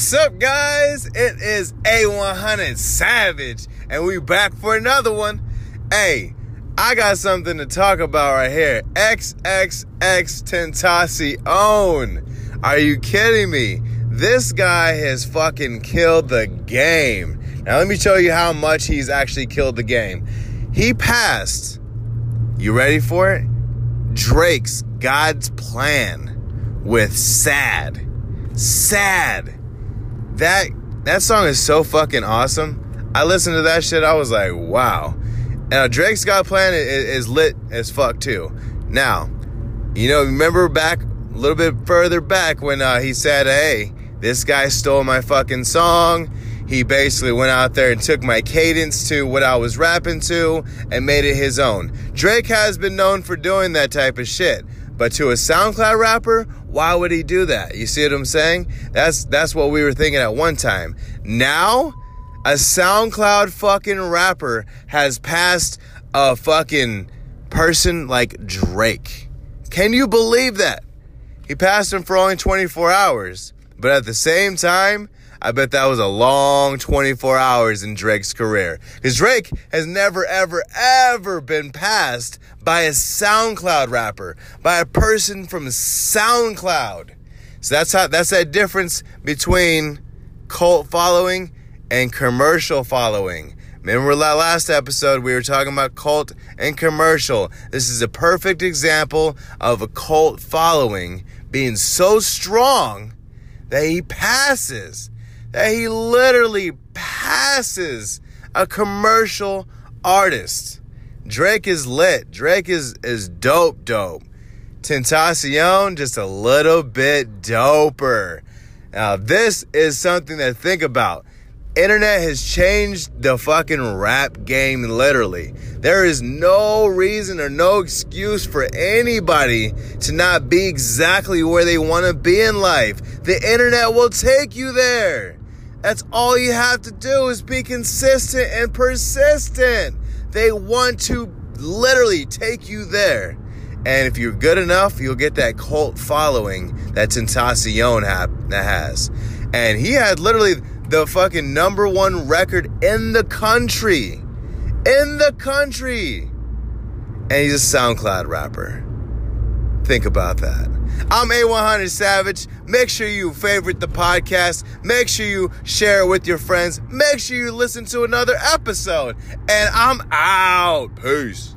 What's up, guys? It is A100 Savage, and we back for another one. Hey, I got something to talk about right here. XXX Tentacion. Are you kidding me? This guy has fucking killed the game. Now, let me show you how much he's actually killed the game. He passed, you ready for it? Drake's God's Plan with Sad. Sad that that song is so fucking awesome. I listened to that shit. I was like, wow. Now Drake's God's Plan is, lit as fuck too. Now, you know, remember back a little bit further back when uh, he said, "Hey, this guy stole my fucking song." He basically went out there and took my cadence to what I was rapping to and made it his own. Drake has been known for doing that type of shit. But to a SoundCloud rapper, why would he do that? You see what I'm saying? That's that's what we were thinking at one time. Now, a SoundCloud fucking rapper has passed a fucking person like Drake. Can you believe that? He passed him for only 24 hours. But at the same time, I bet that was a long 24 hours in Drake's career. Because Drake has never, ever, ever been passed by a SoundCloud rapper, by a person from SoundCloud. So that's how that's that difference between cult following and commercial following. Remember that last episode we were talking about cult and commercial. This is a perfect example of a cult following being so strong that he passes that he literally passes a commercial artist. Drake is lit. Drake is is dope dope. Tentacion just a little bit doper. Now this is something to think about. Internet has changed the fucking rap game literally. There is no reason or no excuse for anybody to not be exactly where they want to be in life. The internet will take you there. That's all you have to do is be consistent and persistent. They want to literally take you there. And if you're good enough, you'll get that cult following that Tentacion has. And he had literally the fucking number one record in the country. In the country. And he's a SoundCloud rapper. Think about that. I'm A100 Savage. Make sure you favorite the podcast. Make sure you share it with your friends. Make sure you listen to another episode. And I'm out. Peace.